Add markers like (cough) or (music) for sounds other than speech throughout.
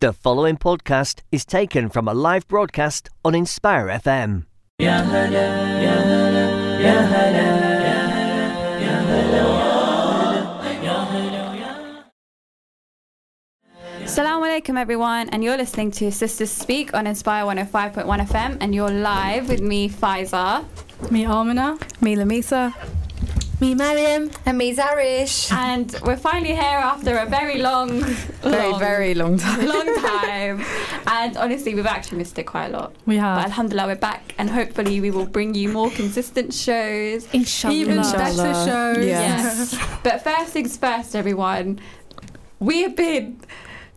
The following podcast is taken from a live broadcast on Inspire FM. Assalamu alaikum everyone and you're listening to Sisters Speak on Inspire 105.1 FM and you're live with me Faiza Me, Amina. Me, Lamisa. Me, Mariam. And me, Zarish. and we're finally here after a very long Very, long, very long time. long (laughs) time and honestly we've actually missed it quite a lot We have. but alhamdulillah we're back and hopefully we will bring you more consistent shows Inshallah. Even Inshallah. better shows. Yeah. yes but first things first everyone we have been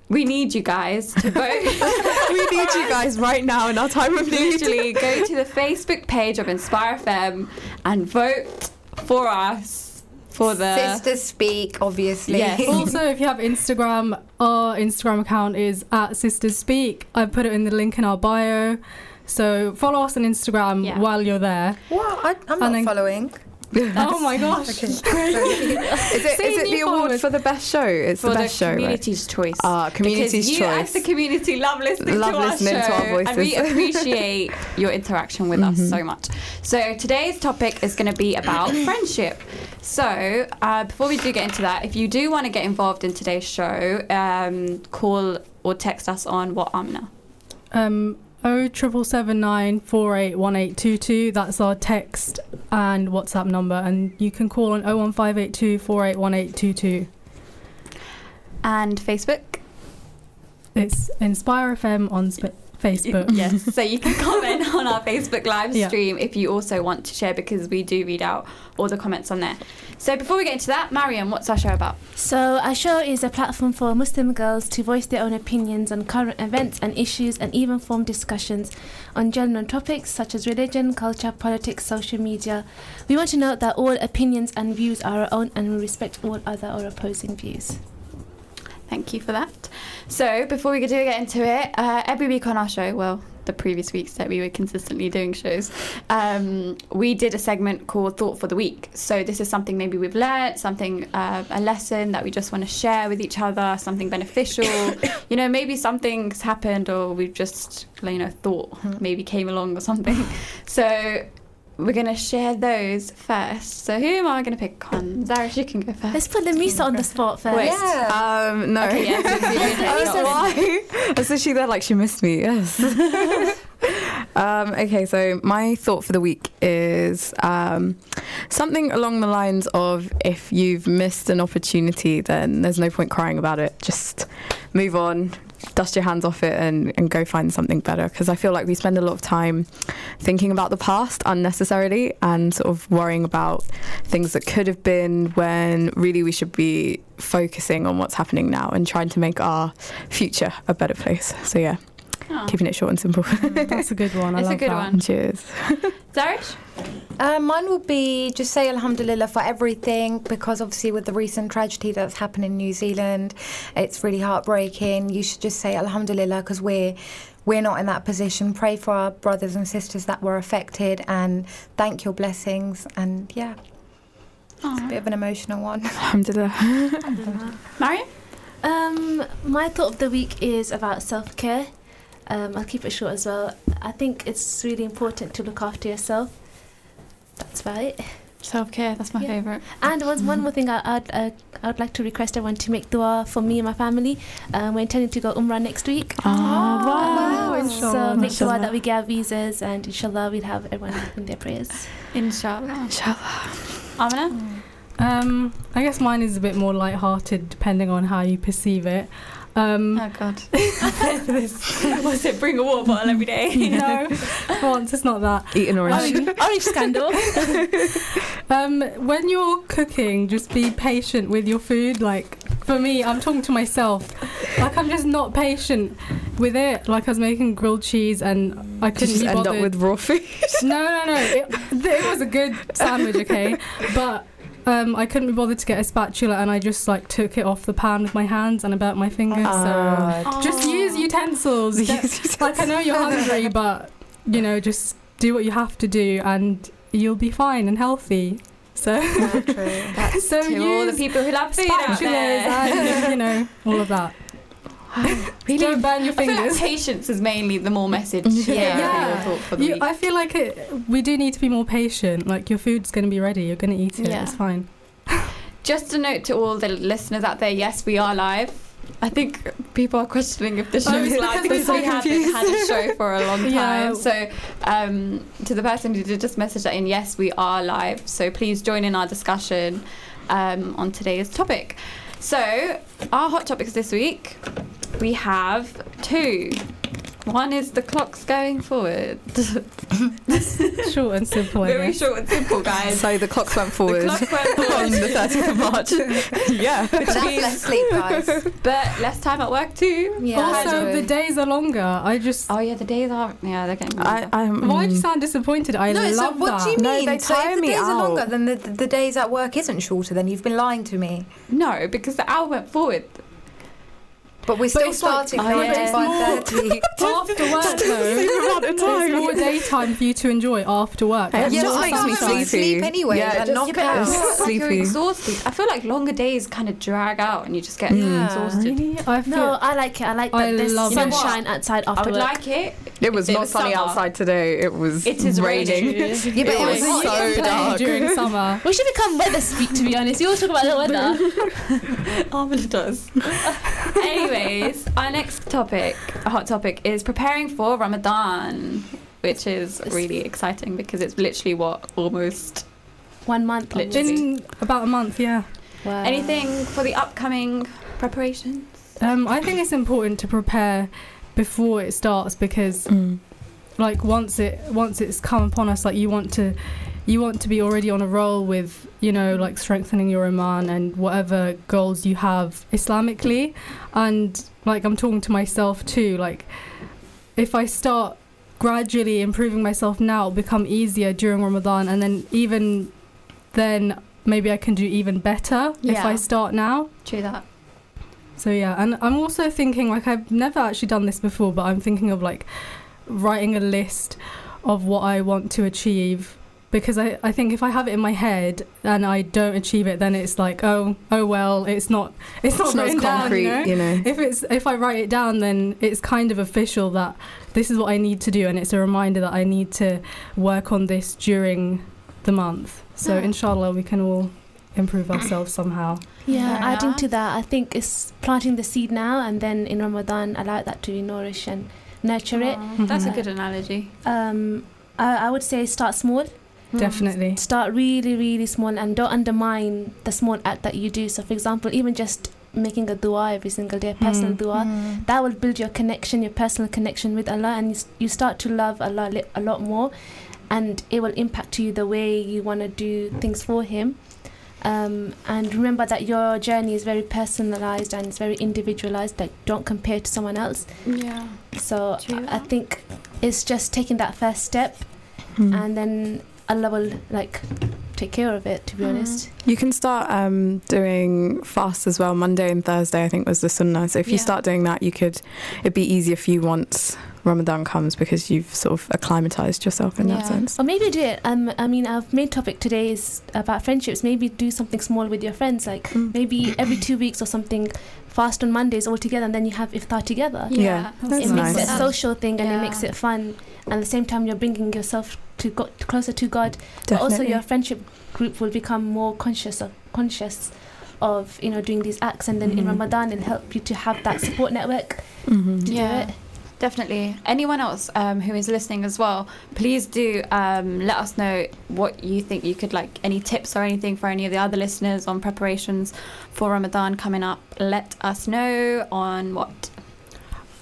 we need you guys to vote (laughs) we need you guys right now in our time of need. literally go to the Facebook page of Inspire FM and vote for us for the Sisters speak, obviously. Yes. (laughs) Also, if you have Instagram, our Instagram account is at Sisters Speak. I put it in the link in our bio. So follow us on Instagram Yeah. while you're there. What? I, I'm not And then- following. Oh my gosh. Okay. Is it, it the award followers. for the best show? It's for the the, best show, right? community's choice. Ah, community's because you choice. as the community love listening Love to our show, to our and we appreciate (laughs) your interaction with us so much. So today's topic is going to be about (coughs) friendship. So uh, before we do get into that, if you do want to get involved in today's show, um, call or text us on what Amina. Um, 07779481822. That's our text and WhatsApp number. And you can call on 01582 481822. And Facebook. It's Inspire FM on sp- Facebook. Yes. so you can (laughs) comment on our Facebook live Yeah. stream if you also want to share because we do read out all the comments on there. So before we get into that, Mariam, what's our show about? So, our show is a platform for Muslim girls to voice their own opinions on current events and issues and even form discussions on general topics such as religion, culture, politics, social media. We want to note that all opinions and views are our own and we respect all other or opposing views. Thank you for that. So before we do get into it, uh, every week on our show, well, the previous weeks that we were consistently doing shows, um, we did a segment called Thought for the Week. So this is something maybe we've learnt, something, uh, a lesson that we just want to share with each other, something beneficial. (coughs) you know, maybe something's happened or we've just, you know, thought maybe came along or something. (laughs) So we're going to share those first. So who am I going to pick on? Zarish, you can go first. Let's put Lamisa on the spot first. Wait. Yeah. Um, no. Okay, yeah, so it's you. Oh, why? I said she there like she missed me. Yes. (laughs) um, okay, so my thought for the week is um, something along the lines of if you've missed an opportunity, then there's no point crying about it. Just move on, dust your hands off it, and, and go find something better. Because I feel like we spend a lot of time thinking about the past unnecessarily and sort of worrying about things that could have been when really we should be focusing on what's happening now and trying to make our future a better place. So yeah, Oh. keeping it short and simple. Mm, that's a good one. I (laughs) It's a good that. one. Cheers. (laughs) Zarish? Uh, mine would be just say Alhamdulillah for everything because obviously with the recent tragedy that's happened in New Zealand, it's really heartbreaking. You should just say Alhamdulillah because we're we're not in that position. Pray for our brothers and sisters that were affected and thank your blessings. And yeah, it's a bit of an emotional one. (laughs) Alhamdulillah. Mariam? Um, my thought of the week is about self care. Um, I'll keep it short as well. I think it's really important to look after yourself. That's right. Self care, that's my Yeah. favourite. And one, one more thing, I, I'd, uh, I would like to request everyone to make dua for me and my family. Um, we're intending to go Umrah next week. Oh, wow. Inshallah, so make dua that we get our visas and inshallah we'll have everyone in their prayers. Inshallah. Inshallah. Amina? Um, I guess mine is a bit more light-hearted, depending on how you perceive it. Um, Oh, God. (laughs) Was it bring a water bottle every day? (laughs) no, (laughs) once it's not that. Eat an orange. Orange, orange scandal. Um, when you're cooking, just be patient with your food. Like for me, I'm talking to myself. Like I'm just not patient with it. Like I was making grilled cheese and I couldn't you be just end bothered. up with raw food? no, no, no. It, it was a good sandwich, okay, but. Um, I couldn't be bothered to get a spatula, and I just like took it off the pan with my hands and burnt my fingers. Ah. so just use utensils. (laughs) Use Get- utensils. Like I know you're hungry, (laughs) but you know, just do what you have to do, and you'll be fine and healthy. So, (laughs) so to all the people who love food out spatulas there. and you know all of that. (sighs) Don't burn your I feel like fingers. patience is mainly the more message. (laughs) Yeah. Yeah. Thought for the You, week. I feel like it, we do need to be more patient. Like your food's going to be ready. You're going to eat it. Yeah. It's fine. (laughs) Just a note to all the listeners out there: yes, we are live. I think people are questioning if the show is live because we're we so haven't had a show for a long (laughs) Yeah. time. So, um, to the person who did just message that in, yes, we are live. So please join in our discussion um, on today's topic. So, our hot topics this week, we have two. One is the clock's going forward. (laughs) Short and simple. Very guess. short and simple, guys. So the clocks went (laughs) forward The clock went forward. on the 30th of March. (laughs) yeah. That's less sleep, guys. but less time at work too. Yeah. Also, the days are longer. I just. Oh yeah, the days are yeah they're getting. I, longer. I'm, Why do you sound disappointed? I no, so love what that. do you mean? No, mean? they so tire if the me days are longer, then the, the days at work isn't shorter. Then you've been lying to me. no, because the hour went forward. But we're still it's like- starting nine yeah. to five thirty. (laughs) after work though, there's more daytime for you to enjoy after work. It Like, just more makes me sleepy. sleep anyway Yeah, it and just- knock Yeah, out. (laughs) feel like you're Sleepy. exhausted. I feel like longer days kind of drag out and you just get Yeah. exhausted. Really? I feel. No, I like it. I like that I there's love it. sunshine outside I after would work. like it. It was It not was sunny summer. outside today. It was It is raining. raining. (laughs) Yeah, but It it was was so you dark. during summer. we should become weather speak, to be honest. You all talk about the weather. Armand does. Anyways, our next topic, a hot topic, is preparing for Ramadan, which is really exciting because it's literally what almost One month. Literally. In about a month, yeah. Wow. anything for the upcoming preparations. Um, I think it's important to prepare before it starts because, Mm. like, once it once it's come upon us, like you want to, you want to be already on a roll with, you know, like strengthening your iman and whatever goals you have Islamically, and like I'm talking to myself too. Like, if I start gradually improving myself now, it'll become easier during Ramadan, and then even then maybe I can do even better if I start now. True that. So yeah, and I'm also thinking like I've never actually done this before, but I'm thinking of like writing a list of what I want to achieve because I, I think if I have it in my head and I don't achieve it, then it's like oh oh well, it's not it's not It's not as written down, concrete, you know? you know. If it's if I write it down, then it's kind of official that this is what I need to do, and it's a reminder that I need to work on this during the month. So Yeah. inshallah, we can all improve (clears throat) ourselves somehow. Yeah, Fair adding to that, I think it's planting the seed now and then in Ramadan allow that to nourish and nurture it. Aw, That's a good analogy. Um, I, I would say start small. Definitely. Start really, really small and don't undermine the small act that you do. So, for example, even just making a dua every single day, a personal Mm. dua, Mm. that will build your connection, your personal connection with Allah, and you, you start to love Allah li- a lot more, and it will impact you the way you want to do things for Him. Um, and remember that your journey is very personalized and it's very individualized. Like, don't compare to someone else. Yeah. So, I I think it's just taking that first step, Mm. and then Allah will like take care of it. To be Mhm. honest. You can start um, doing fast as well. Monday and Thursday, I think, was the sunnah. So if you start doing that, you could. It'd be easier for you once Ramadan comes because you've sort of acclimatized yourself in that sense. Or maybe do it. Um, I mean, our main topic today is about friendships. Maybe do something small with your friends, like Mm. maybe every two weeks or something. Fast on Mondays all together, and then you have iftar together. Yeah, that's it makes it a social thing, and Yeah. it makes it fun. And at the same time, you're bringing yourself to go closer to God. But also, your friendship group will become more conscious of conscious of you know doing these acts, and then in Mhm. Ramadan, it'll help you to have that support network Mhm. to Yeah. do it. Definitely. Anyone else um, who is listening as well, please do um, let us know what you think you could like, any tips or anything for any of the other listeners on preparations for Ramadan coming up. Let us know on what?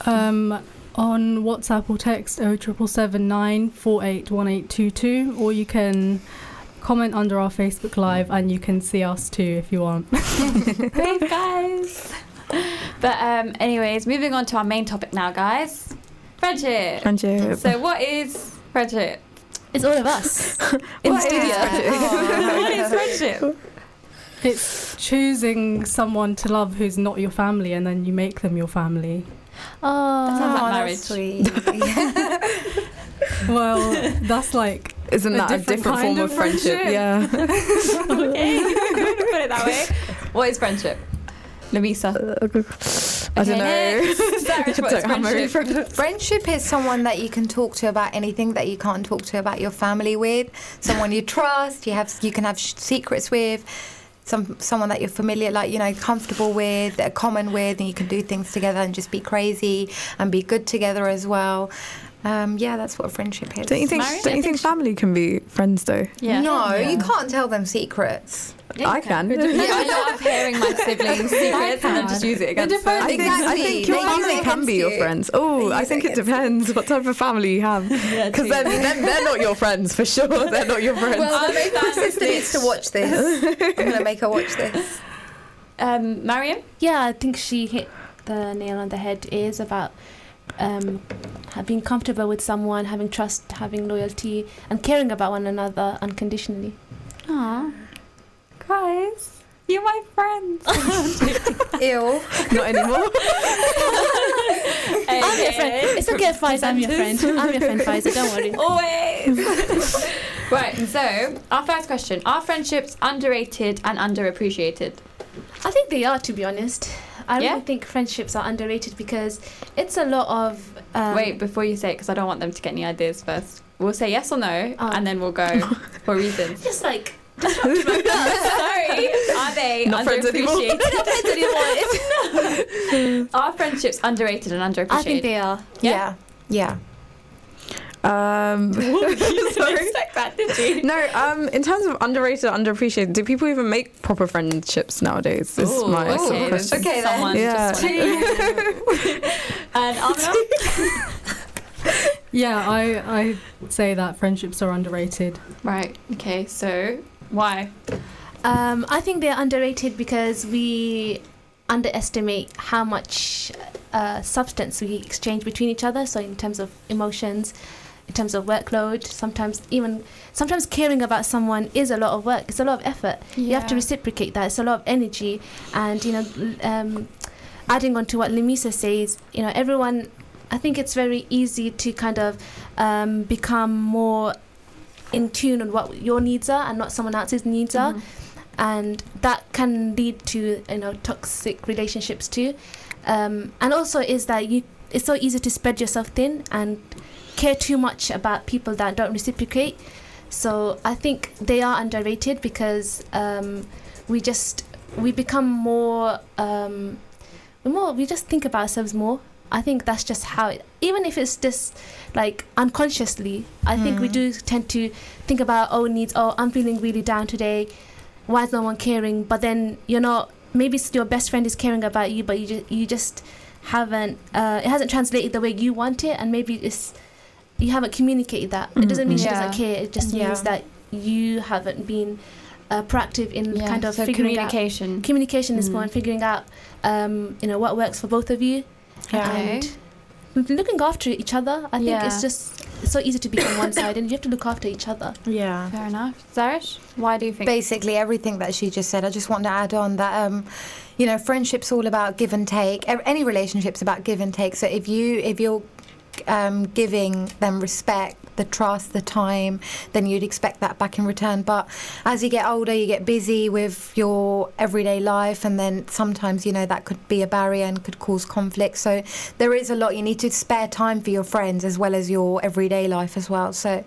Um, on WhatsApp or text 07779 481822, or you can comment under our Facebook Live and you can see us too if you want. (laughs) Wave, guys. But, um, anyways, moving on to our main topic now, guys friendship. Friendship. So, what is friendship? It's all of us (laughs) in the What is studio. friendship? Oh, (laughs) what is friendship? It's choosing someone to love who's not your family and then you make them your family. Oh, sounds like marriage. that's sweet. (laughs) Well, that's like Isn't a that a different different kind form of of friendship? friendship. Yeah. (laughs) okay, (laughs) put it that way. What is friendship? Lamisa. Uh, I don't Okay, know. next. Sarah, I what's don't have friendship? Friendship is someone that you can talk to about anything that you can't talk to about your family with. Someone you trust, you have you can have sh- secrets with. Some someone that you're familiar, like you know, comfortable with, that are common with, and you can do things together and just be crazy and be good together as well. Um, yeah, that's what a friendship is. Don't you think? Mariam? Don't you think family can be friends though? Yeah. No, Yeah. you can't tell them secrets. I can. Yeah, I love hearing my siblings' (laughs) secrets and then just use it against depends. I them. think, I Exactly. think your They family can be against your friends. Oh, I think it it depends what type of family you have. (laughs) Because then, then they're not your friends for sure. (laughs) They're not your friends. Well, my sister needs to watch this. I'm gonna make her watch this. Um, Mariam? Yeah, I think she hit the nail on the head. Is about um, being comfortable with someone, having trust, having loyalty, and caring about one another unconditionally. Aw. Guys, you're my friends. (laughs) Ew. not anymore. (laughs) I'm your friend. It's okay, Faiza. I'm your friend. I'm your friend, (laughs) Faiza. Don't worry. Always. right, so our first question Are friendships underrated and underappreciated? I think they are, to be honest. I Yeah? really think friendships are underrated because it's a lot of. Um, Wait, before you say it, because I don't want them to get any ideas first. We'll say yes or no, Oh. and then we'll go (laughs) for reasons. Just like. (laughs) Sorry. Are they Not friends anymore. underappreciated? (laughs) Are friendships underrated and underappreciated? I think they are. Yeah. Yeah. Um, (laughs) you didn't (laughs) expect that, did you? no, um, in terms of underrated, underappreciated, do people even make proper friendships nowadays? Is Ooh, my sort of okay, question. Okay, then. Someone Yeah. just went- (laughs) and Amina? Yeah, I I say that friendships are underrated. Right. Okay. So why? Um, I think they're underrated because we underestimate how much uh, substance we exchange between each other. So in terms of emotions, in terms of workload, sometimes even sometimes caring about someone is a lot of work. It's a lot of effort. You have to reciprocate that. It's a lot of energy, and you know, um, adding on to what Lamisa says, you know, everyone. I think it's very easy to kind of um, become more in tune on what your needs are and not someone else's needs are Mhm. and that can lead to you know toxic relationships too um, and also is that you it's so easy to spread yourself thin and care too much about people that don't reciprocate. So i think they are underrated because um, we just we become more um, more we just think about ourselves more. I think that's just how it even if it's just like unconsciously i think we Mm. do tend to think about our own needs oh i'm feeling really down today. Why is no one caring? But then you're not maybe your best friend is caring about you but you just you just haven't uh, it hasn't translated the way you want it. And maybe it's you haven't communicated that it doesn't mean she Yeah. doesn't care it just Yeah. means that you haven't been uh, proactive in Yeah, kind of so figuring out communication. communication is more and figuring out um, you know what works for both of you Okay. and looking after each other i think Yeah. it's just it's so easy to be on one side and you have to look after each other Yeah. Fair enough. Zarish, why do you think? Basically, everything that she just said. I just want to add on that, um, you know, friendship's all about give and take. Any relationship's about give and take. So if you if you're um, giving them respect, the trust, the time, then you'd expect that back in return. But as you get older, you get busy with your everyday life, and then sometimes, you know, that could be a barrier and could cause conflict. So there is a lot. You need to spare time for your friends as well as your everyday life as well. So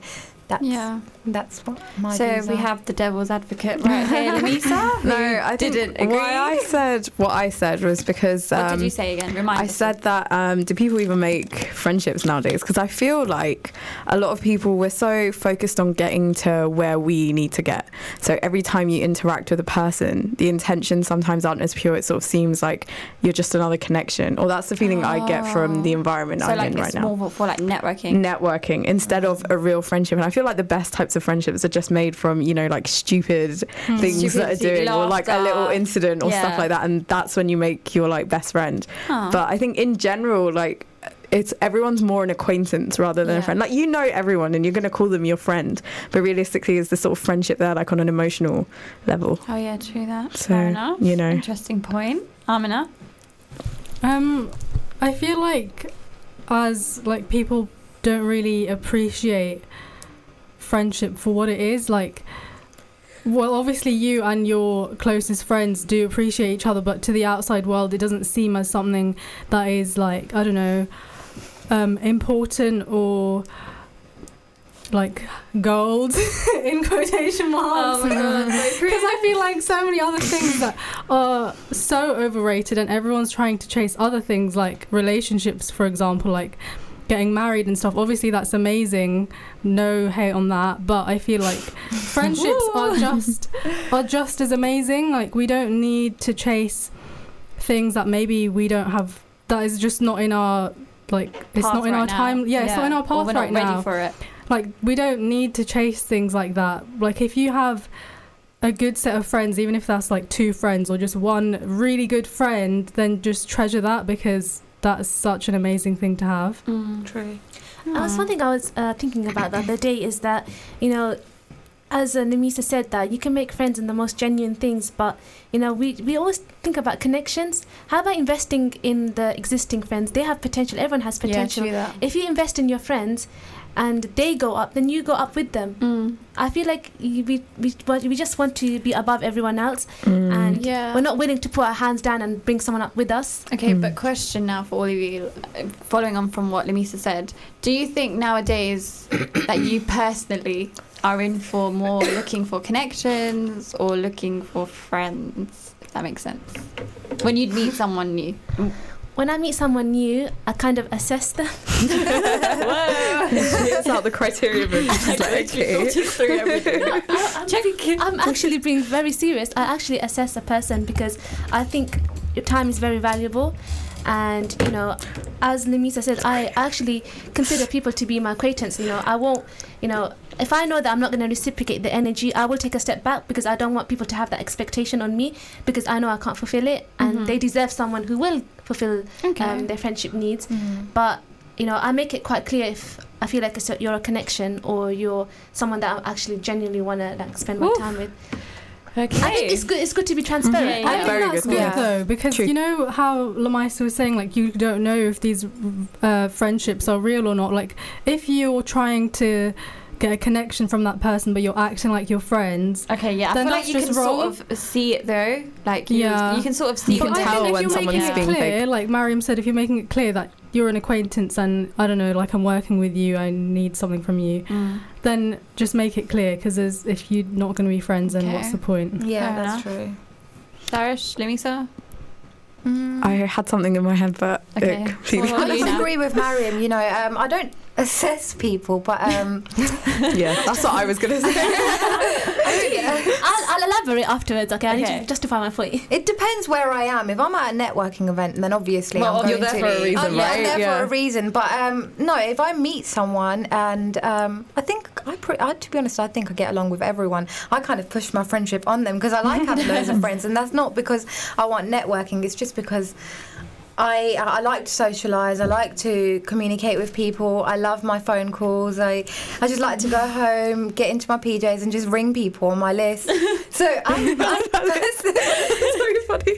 that's yeah. That's what my So we are. have the devil's advocate (laughs) right here, Lamisa. No, I didn't agree. why I said what I said was because what um, did you say again? Remind I us. said that um, do people even make friendships nowadays? Because I feel like a lot of people we're so focused on getting to where we need to get. So every time you interact with a person, the intentions sometimes aren't as pure. It sort of seems like you're just another connection, or that's the feeling I get from the environment so I'm like in right it's now. more for like networking. Networking instead of a real friendship, and I feel like the best types of friendships are just made from you know like stupid things that are doing, or like a little incident or Yeah. stuff like that, and that's when you make your like best friend. Huh. But I think in general, like it's everyone's more an acquaintance rather than Yeah. a friend. Like you know everyone, and you're going to call them your friend, but realistically, is the sort of friendship there like on an emotional level. oh yeah, true that. So Fair enough. you know, Interesting point. Amina. Um, I feel like as like people don't really appreciate friendship for what it is. Like well, obviously you and your closest friends do appreciate each other, but to the outside world, it doesn't seem as something that is like I don't know, um, important or like gold (laughs) in quotation marks. Oh (laughs) Because I feel like so many other things that are so overrated, and everyone's trying to chase other things like relationships, for example, like getting married and stuff. Obviously, that's amazing. No hate on that, but I feel like (laughs) friendships are just are just as amazing. Like we don't need to chase things that maybe we don't have. That is just not in our like. It's Path not in right our now. time. Yeah, it's not in our path we're not right ready now for it. like we don't need to chase things like that like if you have a good set of friends even if that's like two friends or just one really good friend then just treasure that because that's such an amazing thing to have True. Uh, something I was uh, thinking about the other day is that, you know, as uh, Lamisa said, that you can make friends in the most genuine things, but you know, we we always think about connections. How about investing in the existing friends? They have potential. Everyone has potential. Yeah, if you invest in your friends, and they go up, then you go up with them. Mm. I feel like we we we just want to be above everyone else, Mm. and Yeah. we're not willing to put our hands down and bring someone up with us. Okay, Mm. but question now for all of you, uh, following on from what Lamisa said, do you think nowadays (coughs) that you personally are in for more looking for connections or looking for friends? If that makes sense. When you meet someone new. When I meet someone new, I kind of assess them. (laughs) it's not the criteria, but she's like, okay. (laughs) I'm, I'm actually being very serious. I actually assess a person because I think your time is very valuable. And, you know, as Lamisa said, I actually consider people to be my acquaintance. You know, I won't, you know, if I know that I'm not going to reciprocate the energy, I will take a step back because I don't want people to have that expectation on me because I know I can't fulfill it. And Mhm. they deserve someone who will fulfill Okay. um, their friendship needs. Mm. But you know, I make it quite clear if I feel like it's a, you're a connection or you're someone that I actually genuinely want to like spend my Oof. time with. okay. I think it's good. It's good to be transparent. Mhm. I Yeah. think Very that's good good point. though, because True. you know how Lamisa was saying, like you don't know if these uh, friendships are real or not. Like if you're trying to get a connection from that person, but you're acting like you're friends. Okay, yeah. I Then feel like you can just sort of see it though. Like you, Yeah. you can sort of see You but can I when- tell think if when you're someone's making it being clear, fake. like Mariam said, if you're making it clear that you're an acquaintance and I don't know, like I'm working with you, I need something from you, Mm. then just make it clear. Because if you're not going to be friends, then Okay. what's the point? Yeah, Fair that's enough. true. Zarish, Lamisa? Mm. I had something in my head, but Okay. it completely. Well, (laughs) I you know. disagree with Mariam. You know, um, I don't assess people, but um, (laughs) yeah, that's what I was gonna say. (laughs) I'll, I'll elaborate afterwards. Okay, I need to justify my point. it depends where I am. If I'm at a networking event, then obviously Well, I'm you're going there to. for a reason, Oh, yeah, I'm there Yeah. for a reason. But um, no, if I meet someone and um, I think I, pre- I, to be honest, I think I get along with everyone. I kind of push my friendship on them because I like having loads of (laughs) friends, and that's not because I want networking. It's just because. I, I like to socialise. I like to communicate with people. I love my phone calls. I, I just like to go home, get into my PJs, and just ring people on my list. (laughs) So I, so funny.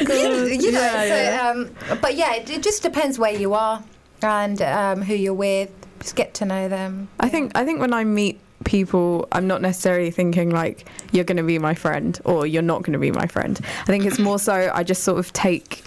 you, you know, Yeah, so, yeah. Um, but yeah, it, it just depends where you are and um, who you're with. Just get to know them. I think I think when I meet people, I'm not necessarily thinking like you're going to be my friend or you're not going to be my friend. I think it's more so I just sort of take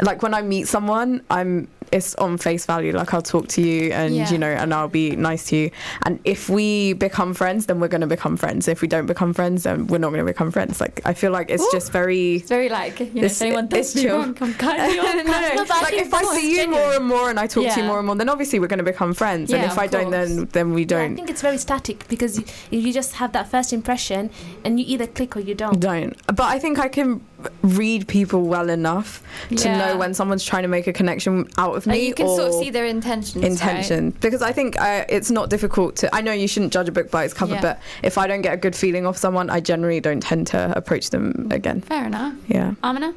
like when I meet someone, I'm it's on face value. Like I'll talk to you and Yeah. you know, and I'll be nice to you. And if we become friends, then we're going to become friends. If we don't become friends, then we're not going to become friends. Like I feel like it's Ooh. just very. It's very like, you know, It's- if anyone does me chill. wrong, I'm cutting you off. no, no, No, like if I see you genuine. more and more and I talk to you more and more, then obviously we're going to become friends. and if of I don't, then then we don't. I think it's very static because you, you just have that first impression and you either click or you don't. don't. But I think I can read people well enough to Yeah. know when someone's trying to make a connection out of me Like, you can or sort of see their intentions. right? intention. Because I think uh, it's not difficult to. I know you shouldn't judge a book by its cover, Yeah. but if I don't get a good feeling off someone, I generally don't tend to approach them again. Fair enough. Yeah. Amina?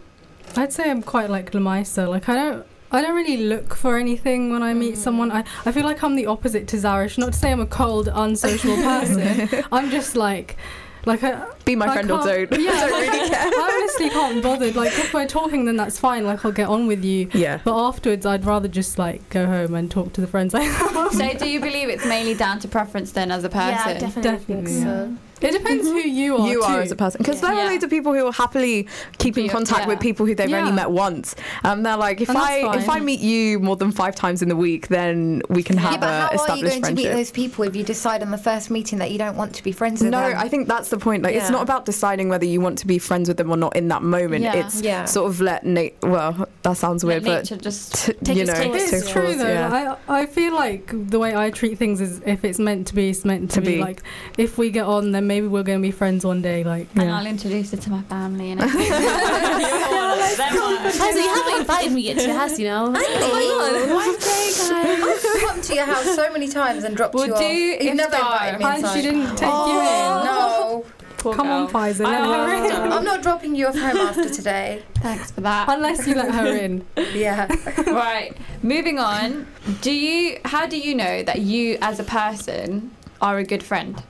I'd say I'm quite like Lamisa. Like I don't. I don't really look for anything when I meet someone. I, I feel like I'm the opposite to Zarish. Not to say I'm a cold, unsocial (laughs) person. I'm just like, like I, Be my I friend or don't. Yeah, (laughs) I don't really (laughs) care. I honestly can't be bothered. Like if we're talking, then that's fine. Like I'll get on with you. Yeah. But afterwards, I'd rather just like go home and talk to the friends I have. So do you believe it's mainly down to preference then as a person? Yeah, definitely, Definitely, think so. It depends who you are. you are as a person because there are Yeah. loads of people who are happily keeping Be- contact yeah. with people who they've only met once. Um, they're like, if And that's I if I meet you more than five times in the week, then we can have yeah, but a how are you established going to meet those people if you decide on the first meeting that you don't want to be friends with no, them? I think that's the point. Like, it's not about deciding whether you want to be friends with them or not in that moment. Yeah. It's Yeah. sort of let Nate. Well, that sounds Let weird, but nature just (laughs) t- Take you its know, course. It's true though. yeah. I I feel like the way I treat things is if it's meant to be, it's meant to, To be. be. Like if we get on, then maybe we're going to be friends one day. Like and Yeah. I'll introduce her to my family and (laughs) everything. Guys, (laughs) you haven't invited me yet to your house, you know. (laughs) One day, guys. I've come to your house so many times and dropped We'll you off. You've never iftar. invited me and inside. she didn't take Oh, you in. No. Poor Come on, girl. Faiza. I let her asked in. her. I'm not dropping you off home after today. Thanks for that. Unless you let her in. Yeah. right. Moving on. Do you? How do you know that you, as a person, are a good friend?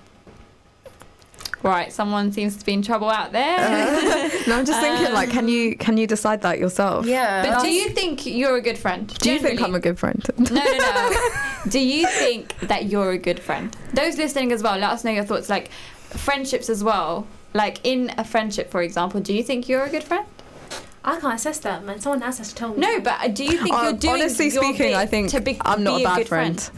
Right. Someone seems to be in trouble out there. (laughs) no, I'm just thinking, like, Um, can you can you decide that yourself? Yeah. but do you think you're a good friend? Do you think I'm a good friend? No, no, no. (laughs) do you think that you're a good friend? Those listening as well, let us know your thoughts. Like friendships as well. Like in a friendship, for example, do you think you're a good friend? I can't assess that, man. Someone else has to tell me. No, but uh, do you think Uh, you're doing honestly your speaking, bit I think to be, I'm not be a bad good friend.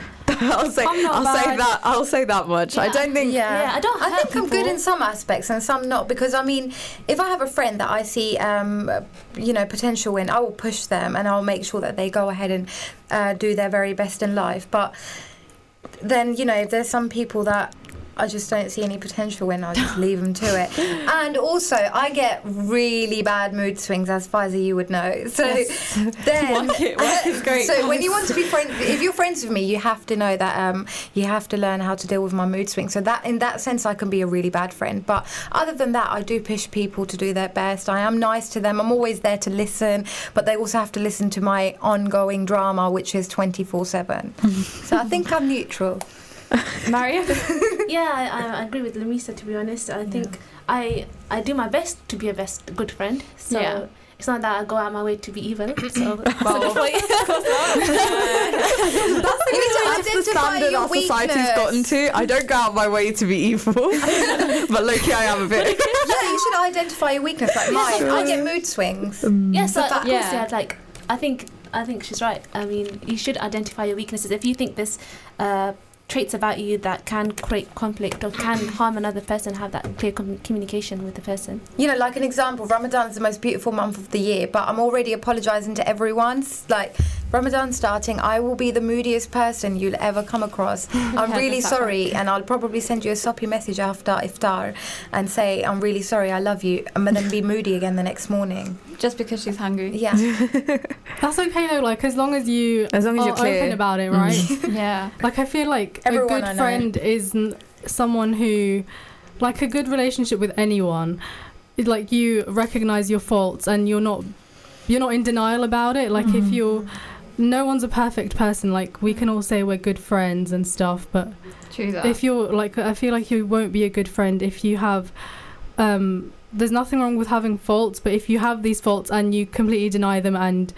(laughs) I'll say I'm not I'll say that I'll say that much. I don't think Yeah. Yeah, I don't I hurt think I'm good in some aspects and some not because I mean, if I have a friend that I see, um, you know, potential in, I will push them and I'll make sure that they go ahead and uh, do their very best in life. But then, you know, if there's some people that I just don't see any potential when I'll just (laughs) leave them to it. (laughs) And also, I get really bad mood swings, as far as you would know. So (laughs) then, Work it- work is great, So when you want to be friends, if you're friends with me, you have to know that um, you have to learn how to deal with my mood swings. So that, in that sense, I can be a really bad friend. But other than that, I do push people to do their best. I am nice to them. I'm always there to listen, but they also have to listen to my ongoing drama, which is 24 seven. So I think I'm neutral. (laughs) Mariam? (laughs) Yeah, I, I agree with Lamisa. To be honest, I think I I do my best to be a best good friend. So Yeah. it's not that I go out my way to be evil. So (laughs) Well, You need to that's the identify standard your our society's gotten to. I don't go out my way to be evil, but low-key I am a bit. Yeah, you should identify your weakness like mine. I get mood swings. yes, The of fact- course, Yeah. yeah. Like I think I think she's right. I mean, you should identify your weaknesses. If you think this. uh, traits about you that can create conflict or can harm another person, have that clear com- communication with the person. You know, like an example, Ramadan is the most beautiful month of the year, but I'm already apologising to everyone. Like, Ramadan starting, I will be the moodiest person you'll ever come across. (laughs) I'm really sorry, and I'll probably send you a soppy message after iftar and say, I'm really sorry, I love you, and then be moody again the next morning. just because she's hungry. Yeah. (laughs) That's okay though. Like as long as you As long as are you're clear. open about it, right? Mm. (laughs) Yeah. Like I feel like Everyone a I good friend is n- someone who, like a good relationship with anyone, is like you recognize your faults and you're not, you're not in denial about it. Like if mm-hmm. you're, no one's a perfect person. Like we can all say we're good friends and stuff, but if you're like, I feel like you won't be a good friend if you have, um, there's nothing wrong with having faults, but if you have these faults and you completely deny them, and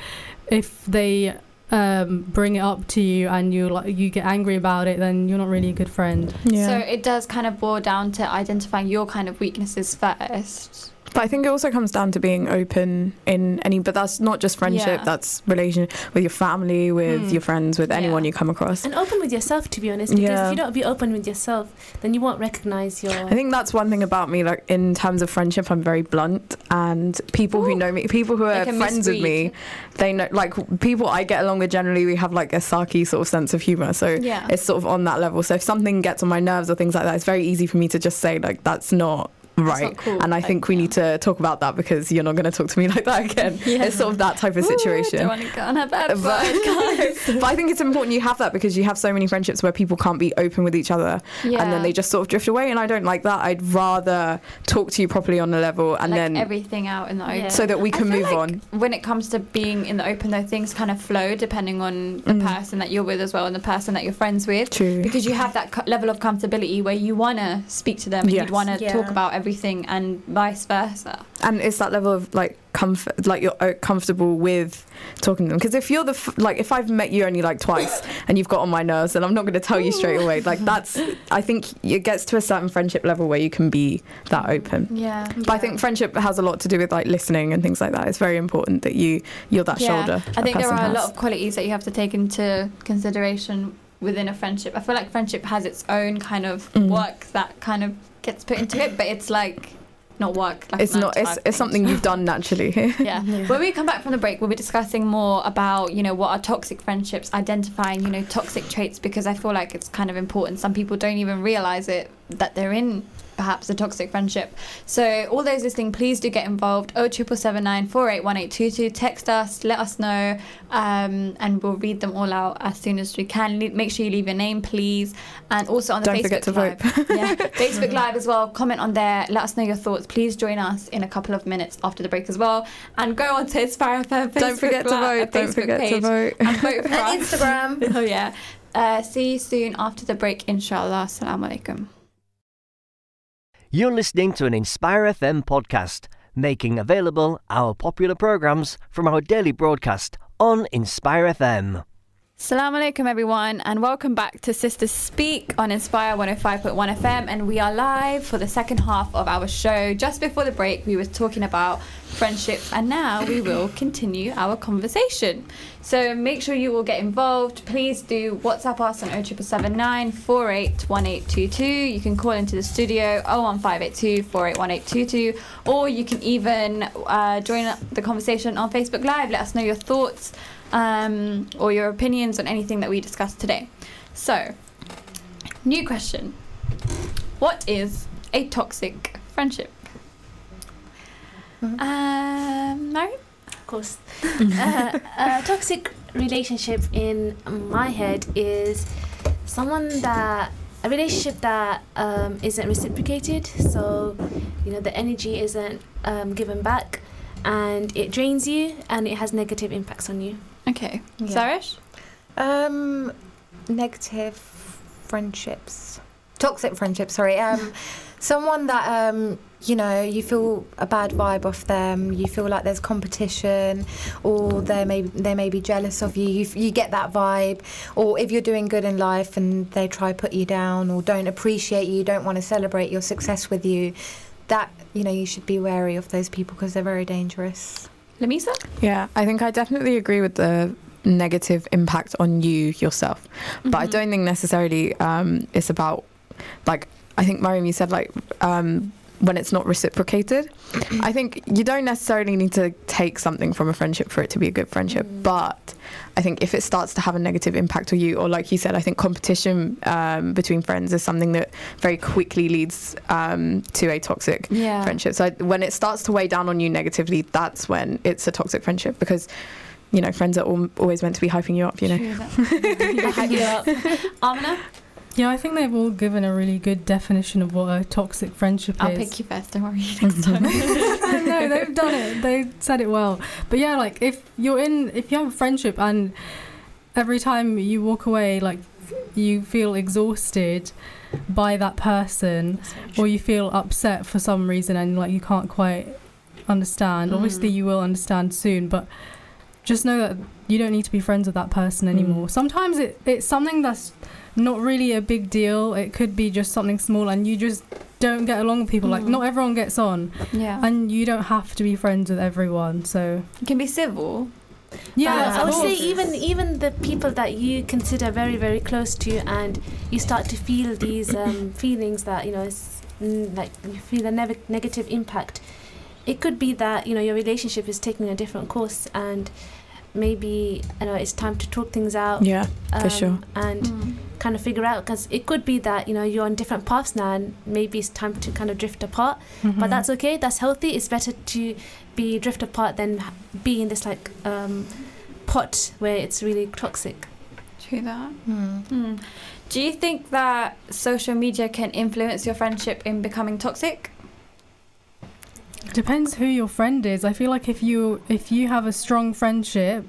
if they um, bring it up to you and you like you get angry about it, then you're not really a good friend. Yeah. So it does kind of boil down to identifying your kind of weaknesses first. But I think it also comes down to being open in any. But that's not just friendship. Yeah. That's relation with your family, with Hmm. your friends, with anyone Yeah. you come across. And open with yourself, to be honest. Because Yeah. if you don't be open with yourself, then you won't recognize your. I think that's one thing about me. Like in terms of friendship, I'm very blunt, and people who know me, people who are friends with me, they know. Like people I get along with, generally we have like a sarky sort of sense of humor. So Yeah. it's sort of on that level. So if something gets on my nerves or things like that, it's very easy for me to just say like that's not right. cool. And I Like, think we yeah. need to talk about that because you're not going to talk to me (laughs) like that again. (laughs) Yeah. It's sort of that type of situation. Ooh, don't want to go on a bad But, (laughs) but I think it's important you have that because you have so many friendships where people can't be open with each other Yeah. and then they just sort of drift away and I don't like that. I'd rather talk to you properly on a level and like then everything out in the open. Yeah. so that we I can feel move like on. When it comes to being in the open, though, things kind of flow depending on the Mm. person that you're with as well and the person that you're friends with. True. Because you have that co- level of comfortability where you want to speak to them and Yes. you'd want to Yeah. talk about everything and vice versa. and it's that level of like comfort like you're uh, comfortable with talking to them because if you're the f- like if i've met you only like twice (laughs) and you've got on my nerves then i'm not going to tell you straight away like that's i think it gets to a certain friendship level where you can be that open Yeah. but i think friendship has a lot to do with like listening and things like that it's very important that you you're that shoulder I think there are a lot of qualities that you have to take into consideration within a friendship. I feel like friendship has its own kind of Mm. work that kind of gets put into it, but it's like not work. Like it's not it's, it's something you've done naturally (laughs) (laughs) Yeah. When we come back from the break, we'll be discussing more about, you know, what are toxic friendships, identifying, you know, toxic traits, because I feel like it's kind of important. Some people don't even realize it that they're in perhaps a toxic friendship. So all those listening, please do get involved. Oh triple seven nine four eight one eight two two. Text us, let us know, um, and we'll read them all out as soon as we can. Le- Make sure you leave your name, please, and also on the Don't Facebook forget to Live. vote. yeah, (laughs) Facebook Live as well. Comment on there. Let us know your thoughts. Please join us in a couple of minutes after the break as well, and go on to Inspire FM. Facebook don't forget to vote don't forget to vote and vote for (laughs) And us. Instagram. (laughs) oh yeah. Uh, see you soon after the break, inshallah. Assalamu alaikum. You're listening to an Inspire FM podcast, making available our popular programs from our daily broadcast on Inspire FM. Assalamu alaikum, everyone, and welcome back to Sisters Speak on Inspire 105.1 FM. And we are live for the second half of our show. Just before the break, we were talking about friendship, and now we will continue our conversation. So make sure you will get involved. Please do WhatsApp us on 0779 481822. You can call into the studio 01582 481822, or you can even uh, join the conversation on Facebook Live. Let us know your thoughts um, or your opinions on anything that we discussed today. So, new question What is a toxic friendship? Um, Mary? Of course. uh, a toxic relationship in my head is someone that a relationship that um, isn't reciprocated. So, you know, the energy isn't um, given back, and it drains you, and it has negative impacts on you. Okay. Yeah. Zarish? Um, negative friendships, toxic friendships. Sorry. Um, (laughs) someone that um, you know, you feel a bad vibe off them. You feel like there's competition, or they may they may be jealous of you. You, you get that vibe, or if you're doing good in life and they try put you down, or don't appreciate you, don't want to celebrate your success with you. That you know, you should be wary of those people because they're very dangerous. Lamisa? Yeah, I think I definitely agree with the negative impact on you yourself. But I Mhm. don't think necessarily um, it's about, like, I think, Mariam, you said, like, um, when it's not reciprocated. I think you don't necessarily need to take something from a friendship for it to be a good friendship. But I think if it starts to have a negative impact on you, or like you said, I think competition um, between friends is something that very quickly leads um, to a toxic Yeah. friendship. So when it starts to weigh down on you negatively, that's when it's a toxic friendship because you know friends are al- always meant to be hyping you up. You know. True. (laughs) Hype you up. Amina? Yeah, I think they've all given a really good definition of what a toxic friendship is. I'll pick you first, don't worry. (laughs) Next time. (laughs) no, they've done it. They said it well. But yeah, like if you're in, if you have a friendship and every time you walk away, like you feel exhausted by that person, or you feel upset for some reason and like you can't quite understand. Mm. Obviously, you will understand soon, but just know that you don't need to be friends with that person anymore. Sometimes it, it's something that's not really a big deal. It could be just something small, and you just don't get along with people. Like Mm. not everyone gets on, Yeah. and you don't have to be friends with everyone. So you can be civil. yeah, Uh, I would say even even the people that you consider very very close to, you and you start to feel these um, (clears throat) feelings that you know it's mm, like you feel a nev- negative impact. It could be that you know your relationship is taking a different course, and maybe you know it's time to talk things out. Yeah, for um, sure. And Mm. kind of figure out because it could be that you know you're on different paths now, and maybe it's time to kind of drift apart. Mhm. But that's okay. That's healthy. It's better to be drift apart than be in this like um, pot where it's really toxic. True that. Hmm. Hmm. Do you think that social media can influence your friendship in becoming toxic? Depends who your friend is. I feel like if you if you have a strong friendship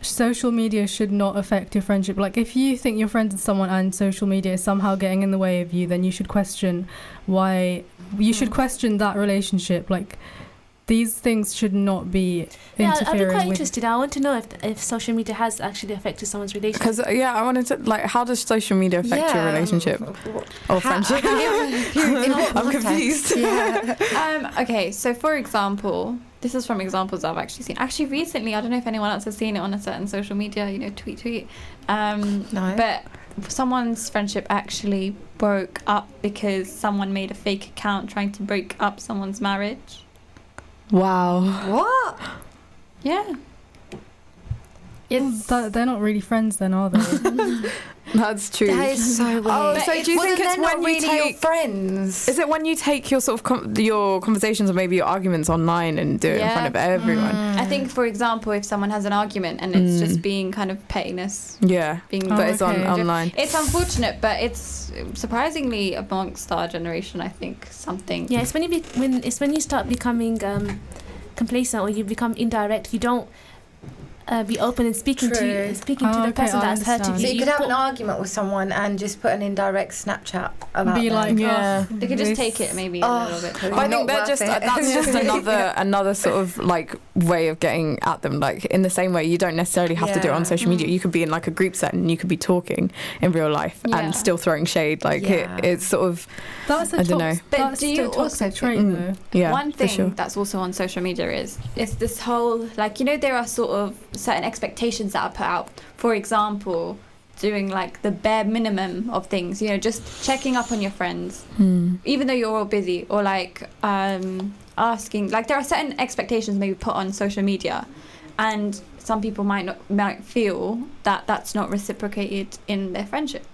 social media should not affect your friendship. Like, if you think you're friends with someone and social media is somehow getting in the way of you, then you should question why. You should hmm. question that relationship. Like, these things should not be Yeah, I'd be quite with. interested. I want to know if if social media has actually affected someone's relationship. Because yeah, I wanted to like, how does social media affect your relationship or friendship? (laughs) I'm confused. (laughs) um, okay, so for example, this is from examples I've actually seen. Actually, recently, I don't know if anyone else has seen it on a certain social media, you know, tweet, tweet. Um, No. But someone's friendship actually broke up because someone made a fake account trying to break up someone's marriage. Wow. What? Yeah. Well, that, they're not really friends, then, are they? (laughs) That's true. That is so weird. Oh, so do you well, think it's they're when you really your take- friends? Is it when you take your sort of com- your conversations or maybe your arguments online and do it in front of everyone? I think, for example, if someone has an argument and it's Mm. just being kind of pettiness, Yeah, being Oh, but it's on online. It's unfortunate, but it's surprisingly amongst our generation. I think something. Yeah, it's when you be, when it's when you start becoming um, complacent or you become indirect. You don't uh, be open and speaking True. to speaking Oh, to the okay, person that's hurted understand. you. So you You could have an argument with someone and just put an indirect Snapchat about Be them. like, Yeah. oh, They could just take it maybe Oh. a little bit. But I think they're just it. that's just (laughs) another another sort of like way of getting at them. Like in the same way, you don't necessarily have to do it on social media. Mm. You could be in like a group setting, and you could be talking in real life Yeah. and still throwing shade. Like Yeah. it, it's sort of That's a I don't know. But that's do you also trait, Mm. yeah, One thing sure. that's also on social media is is this whole like you know there are sort of certain expectations that are put out. For example, doing like the bare minimum of things. You know, just checking up on your friends, Hmm. even though you're all busy, or like um, asking. Like there are certain expectations maybe put on social media, and some people might not might feel that that's not reciprocated in their friendship.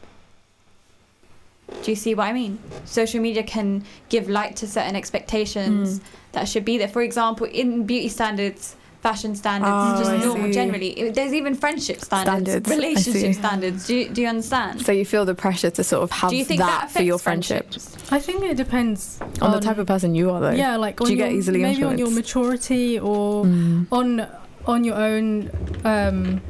Do you see what I mean? Social media can give light to certain expectations Mm. that should be there. For example, in beauty standards, fashion standards, Oh, just I normal see. generally. It- There's even friendship standards, Standards, relationship standards. Do you, do you understand? So you feel the pressure to sort of have do you think that, that, for your friendship friendships? I think it depends on the type of person you are, though. yeah, like Do on you get easily maybe on your maturity or Mm. on on your own um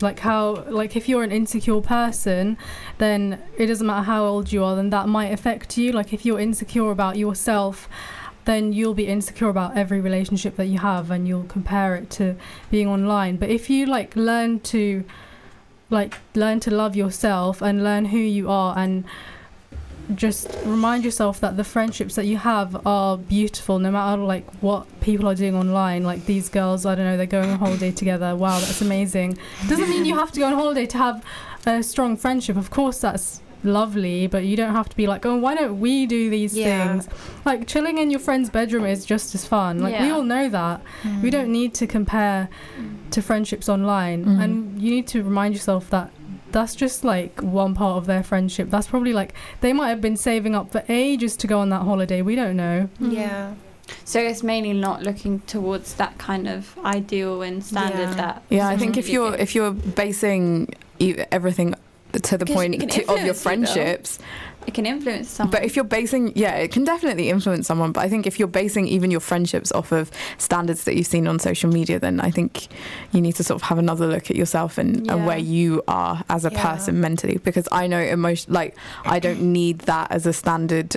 like how like if you're an insecure person then it doesn't matter how old you are then that might affect you like if you're insecure about yourself then you'll be insecure about every relationship that you have and you'll compare it to being online. But if you like learn to like learn to love yourself and learn who you are and just remind yourself that the friendships that you have are beautiful no matter like what people are doing online like these girls i don't know they're going on holiday together wow that's amazing. Doesn't mean you have to go on holiday to have a strong friendship of course that's lovely but you don't have to be like oh why don't we do these Yeah. things like chilling in your friend's bedroom is just as fun like we all know that we don't need to compare to friendships online Mm. and you need to remind yourself that that's just like one part of their friendship that's probably like they might have been saving up for ages to go on that holiday we don't know Yeah. So it's mainly not looking towards that kind of ideal and standard Yeah. that. Yeah, I think if you're if you're basing e- everything to the point to, of your you, friendships, it can influence someone. but if you're basing, yeah, it can definitely influence someone. But I think if you're basing even your friendships off of standards that you've seen on social media, then I think you need to sort of have another look at yourself and, and where you are as a Yeah. person mentally. Because I know emotion, like I don't need that as a standard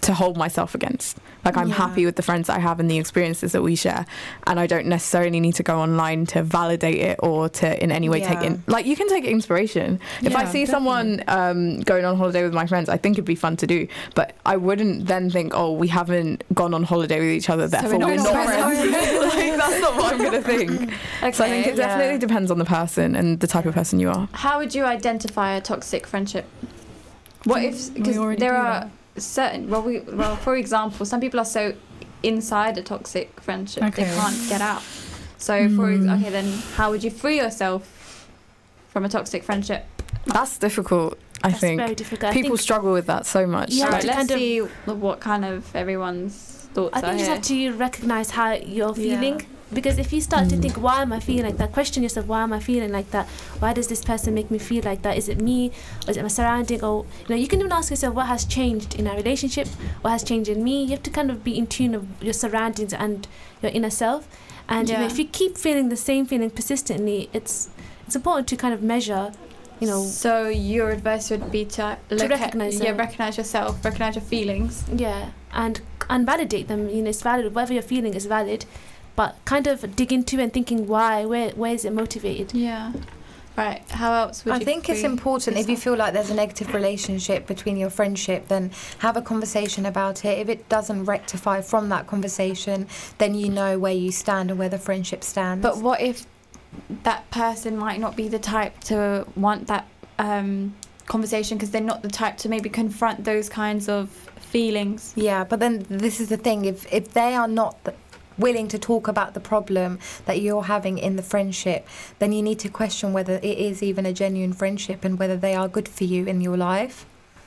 to hold myself against. Like I'm Yeah. happy with the friends that I have and the experiences that we share, and I don't necessarily need to go online to validate it or to in any way take in. Like you can take inspiration. if I Yeah, see someone um, going on holiday with my friends, I think it'd be fun to do, but I wouldn't then think, oh, we haven't gone on holiday with each other, therefore we're we're not not, friends. friends. (laughs) like, that's not what I'm gonna (laughs) think. okay. So I think it Yeah. definitely depends on the person and the type of person you are. How would you identify a toxic friendship? What if because there are certain well we well for example some people are so inside a toxic friendship they can't get out. So for Mm. okay then how would you free yourself from a toxic friendship? That's difficult. I That's think very difficult. I people think struggle with that so much. Yeah, All Like, right, let's kind of- see what kind of everyone's thoughts I are think you just here. have to recognize how you're Yeah. Because if you start to mm. think why am i feeling like that? Question yourself why am i feeling like that? Why does this person make me feel like that? Is it me? Or is it my surrounding? Or you know you can even ask yourself what has changed in our relationship? What has changed in me? You have to kind of be in tune of your surroundings and your inner self. And you know if you keep feeling the same feeling persistently it's it's important to kind of measure you know. So your advice would be to look recognise at, yeah, recognize yourself, recognize your feelings. Yeah, and and validate them. You know, it's valid. Whatever you're feeling is valid, but kind of dig into and thinking why, where, where is it motivated? Yeah. Right. How else would I you? think it's free important if you feel like there's a negative relationship between your friendship, then have a conversation about it. If it doesn't rectify from that conversation, then you know where you stand and where the friendship stands. But what if that person might not be the type to want that um, conversation because they're not the type to maybe confront those kinds of feelings? Yeah, but then this is the thing: if if they are not th- willing to talk about the problem that you're having in the friendship, then you need to question whether it is even a genuine friendship and whether they are good for you in your life.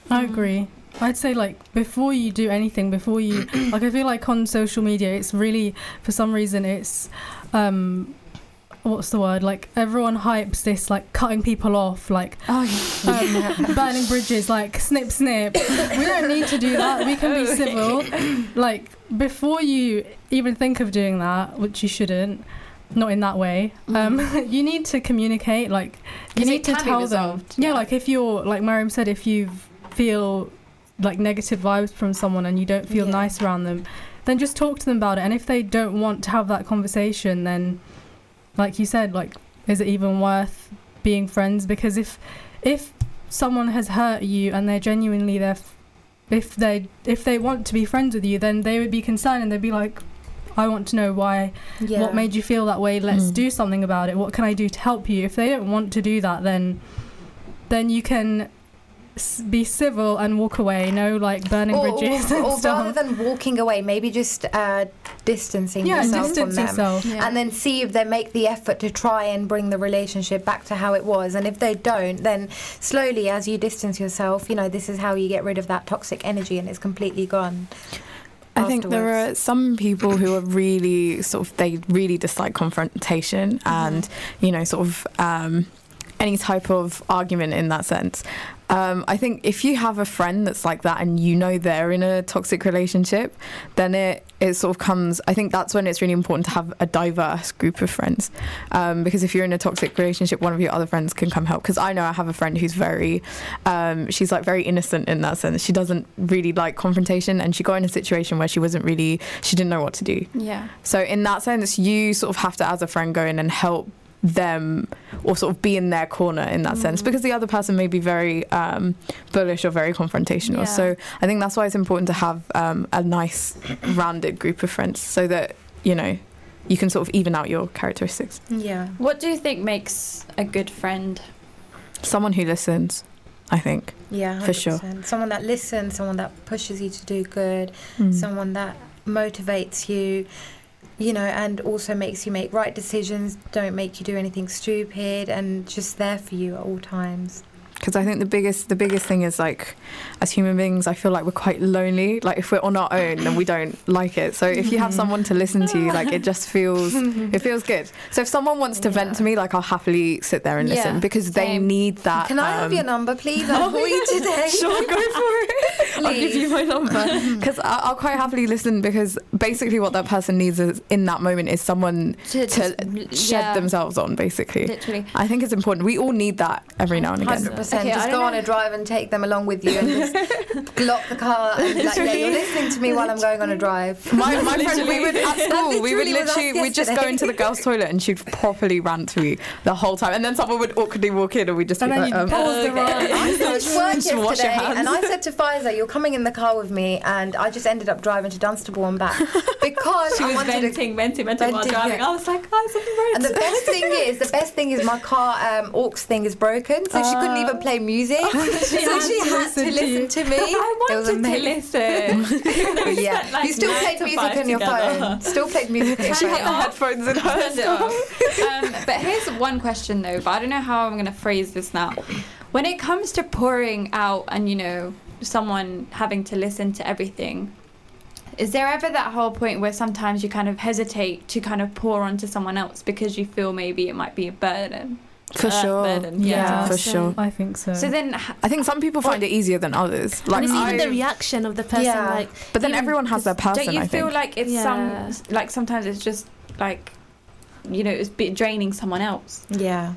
I agree. I'd say like before you do anything, before you (clears throat) like, I feel like on social media, it's really for some reason it's um, what's the word? Like everyone hypes this like cutting people off, like Oh, um, burning bridges, like snip snip. we don't need to do that. We can be (laughs) civil. Like before you even think of doing that, which you shouldn't. Not in that way. Um, (laughs) you need to communicate. Like you need to tell them. Yeah, yeah. like if you're like Mariam said, if you feel like negative vibes from someone and you don't feel Yeah. nice around them, then just talk to them about it. And if they don't want to have that conversation, then, like you said, like is it even worth being friends? Because if if someone has hurt you and they're genuinely there, f- if they if they want to be friends with you, then they would be concerned and they'd be like. I want to know why Yeah. what made you feel that way let's Mm. do something about it what can i do to help you if they don't want to do that then then you can s- be civil and walk away no like burning or, bridges or, and or stuff rather than walking away, maybe just uh, distancing yeah yourself distance from them. yourself Yeah. And then see if they make the effort to try and bring the relationship back to how it was. And if they don't, then slowly, as you distance yourself, you know, this is how you get rid of that toxic energy and it's completely gone. I think there are some people who are really sort of they really dislike confrontation and you know sort of um, any type of argument in that sense. Um, I think if you have a friend that's like that and you know they're in a toxic relationship, then it it sort of comes. I think that's when it's really important to have a diverse group of friends, um, because if you're in a toxic relationship, one of your other friends can come help. Because I know I have a friend who's very, um, she's like very innocent in that sense. She doesn't really like confrontation, and she got in a situation where she wasn't really, she didn't know what to do. yeah. So in that sense, you sort of have to, as a friend, go in and help them or sort of be in their corner in that sense because the other person may be very um, bullish or very confrontational. Yeah. So I think that's why it's important to have um, a nice rounded group of friends so that you know you can sort of even out your characteristics. Yeah. What do you think makes a good friend? Someone who listens, I think. Yeah, For sure. Someone that listens, someone that pushes you to do good, Mm. someone that motivates you, you know, and also makes you make right decisions, don't make you do anything stupid, and just there for you at all times. Because I think the biggest the biggest thing is like as human beings I feel like we're quite lonely like if we're on our own then we don't like it so if you have someone to listen to you like it just feels (laughs) it feels good so if someone wants to vent to me like I'll happily sit there and listen Yeah, because they same. need that Can I have um, your number, please? (laughs) I'll call you (laughs) today. Sure, go for it. I'll give you my number because I'll quite happily listen because basically what that person needs is in that moment is someone To, to shed yeah, themselves on basically. Literally. I think it's important. We all need that every now and again. Hundred percent. Okay, Just don't go on a drive and take them along with you, and just (laughs) lock the car. And like, yeah, you're listening to me while I'm going on a drive. My, my (laughs) friend, we would at school, we would literally was us literally, we'd just go into the girls' toilet and she'd properly rant to me the whole time, and then someone would awkwardly walk in and we'd just and be then like, you um, pause the ride I (laughs) finished work wash your yesterday, hands. and I said to Faiza, "You're coming in the car with me," and I just ended up driving to Dunstable and back because She I was wanted to. venting, venting, venting while Venting, driving. yeah. I was like, guys, on the road. And the best thing is, the best thing is, my car um, aux thing is broken, so she couldn't even play music. (laughs) she so she had to listen to me. (laughs) I It was wanted to amazing. listen. (laughs) Yeah, spent, like, you still nine played music on your together. phone. Still played music on she had the headphones in her. Turned um, but here's one question though, but I don't know how I'm going to phrase this now. When it comes to pouring out and, you know, someone having to listen to everything, is there ever that whole point where sometimes you kind of hesitate to kind of pour onto someone else because you feel maybe it might be a burden? For Uh, sure. burden, Yeah, yeah. for So- sure. I think so. So then, I think some people find it easier than others. Like, and it's even I- the reaction of the person. Yeah. Like, but then everyone has their just- person. don't you I feel think. like it's Yeah. some like sometimes it's just like you know it's bit draining someone else? Yeah.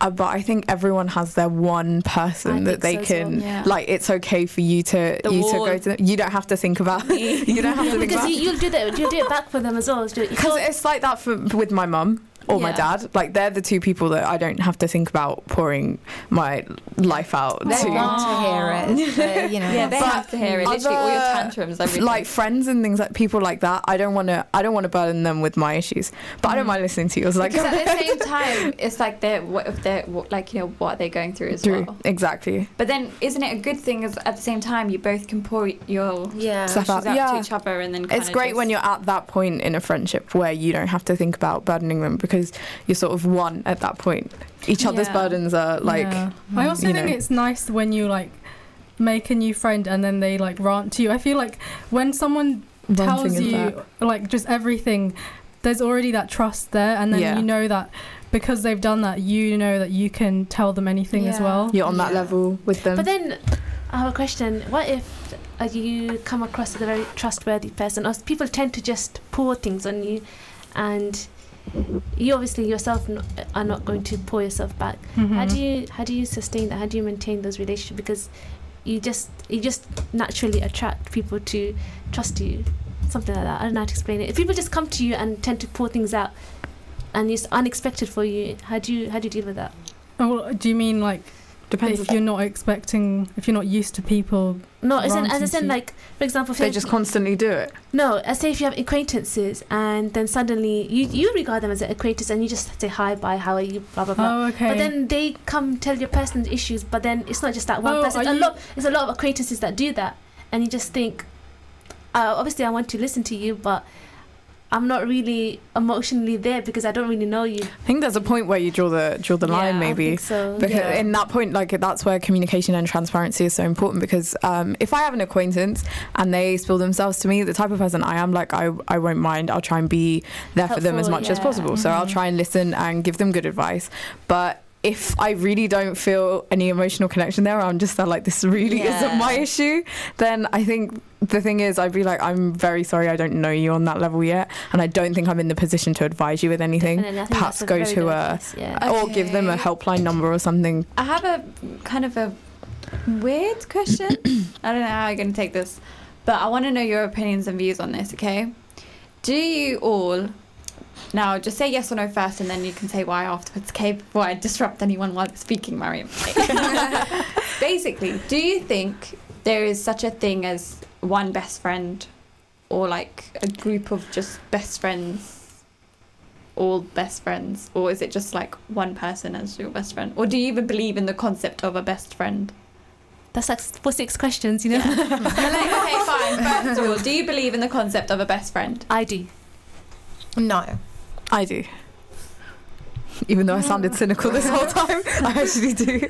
Uh, but I think everyone has their one person I that they so can well, yeah. like. It's okay for you to The you to go to. Them. You don't have to think about. (laughs) (laughs) you don't have Yeah, to think because about. you, you'll do that. You'll do it back for them as well. You (laughs) Because it's like that for with my mum or my dad. Like they're the two people that I don't have to think about pouring my life out to. They to. want to hear it. They, you (laughs) know. Yeah, they But have to hear it. Literally, all your other- tantrums, everything. Like friends and things like people like that, I don't want to. I don't want to burden them with my issues, but I don't mm. mind listening to yours. Like because at the (laughs) same time, it's like they're what if they're what, like you know what they're going through as True. well. exactly. But then, isn't it a good thing as at the same time you both can pour your Yeah. Stuff out. out Yeah. to each other and then It's great just- when you're at that point in a friendship where you don't have to think about burdening them because you're sort of one at that point. Each other's Yeah. burdens are like. Yeah. I also you think know. it's nice when you like make a new friend and then they like rant to you. I feel like when someone one tells you that. like just everything, there's already that trust there, and then Yeah. you know that because they've done that, you know that you can tell them anything as well. You're on that Yeah. level with them. But then, I have a question. What if uh, you come across as a very trustworthy person, or people tend to just pour things on you, and you obviously yourself n- are not going to pull yourself back. How Mhm. do you how do you sustain that? How do you maintain those relationships? Because you just you just naturally attract people to trust you, something like that. I don't know how to explain it. If people just come to you and tend to pour things out, and it's unexpected for you, how do you how do you deal with that? Oh, well, do you mean like Depends. if you're not expecting, if you're not used to people? No, as in, as I Ranting said, like for example, they just constantly do it. No, I say if you have acquaintances and then suddenly you, you regard them as an acquaintance and you just say hi, bye, how are you, blah blah blah. Oh, okay. But then they come tell your personal issues, but then it's not just that one Oh, person. are A you- lot, it's a lot of acquaintances that do that, and you just think, uh, obviously I want to listen to you, but I'm not really emotionally there because I don't really know you. I think there's a point where you draw the draw the line, Yeah, I maybe. So. Because Yeah. in that point, like that's where communication and transparency is so important. Because um, if I have an acquaintance and they spill themselves to me, the type of person I am, like I, I won't mind. I'll try and be there for them as Helpful, much as yeah. possible. So I'll Mhm. try and listen and give them good advice. But if I really don't feel any emotional connection there, I'm just uh, like this really Yeah. isn't my issue. Then I think the thing is, I'd be like, I'm very sorry, I don't know you on that level yet, and I don't think I'm in the position to advise you with anything. Definitely, I think Perhaps go to a advice, yeah. or give them a helpline number or something. I have a kind of a weird question. (coughs) I don't know how I'm going to take this, but I want to know your opinions and views on this, okay? Do you all. Now, just say yes or no first, and then you can say why afterwards, okay? Before I disrupt anyone while they're speaking, Mariam. (laughs) (laughs) Basically, do you think there is such a thing as one best friend or like a group of just best friends? All best friends, or is it just like one person as your best friend, or do you even believe in the concept of a best friend? That's like for six questions, you know. But (laughs) like, okay, fine. First of all, do you believe in the concept of a best friend? I do. No. I do. Even though I sounded cynical this whole (laughs) time, I actually do.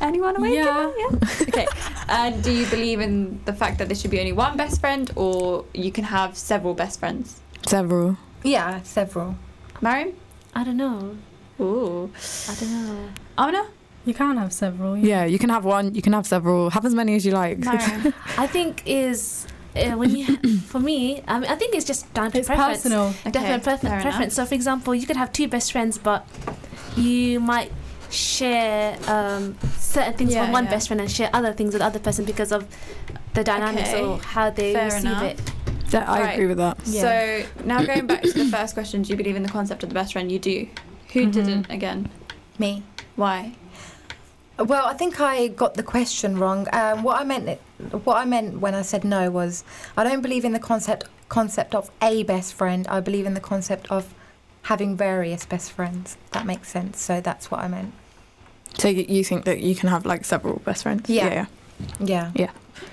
Anyone awake? Yeah. yeah. Okay. And do you believe in the fact that there should be only one best friend, or you can have several best friends? Several. Yeah, several. Mariam? I don't know. Ooh. I don't know. Amina? You can have several. Yeah, you can have one, you can have several, have as many as you like. Mariam. (laughs) I think is uh, when you (coughs) for me. I mean, I think it's just down to It's preference. personal. Okay, Definite prefer- fair enough. preference. So, for example, you could have two best friends, but you might share um, certain things Yeah, with one yeah. best friend and share other things with other person because of the dynamics Okay, or how they fair receive enough. it. Yeah, I Right. agree with that. So now going back to the first question, do you believe in the concept of the best friend? You do. Who Mhm. didn't again? Me. Why? Well, I think I got the question wrong. Um, what I meant, what I meant when I said no was, I don't believe in the concept concept of a best friend. I believe in the concept of having various best friends. That makes sense. So that's what I meant. So you you think that you can have like several best friends? Yeah. Yeah. Yeah.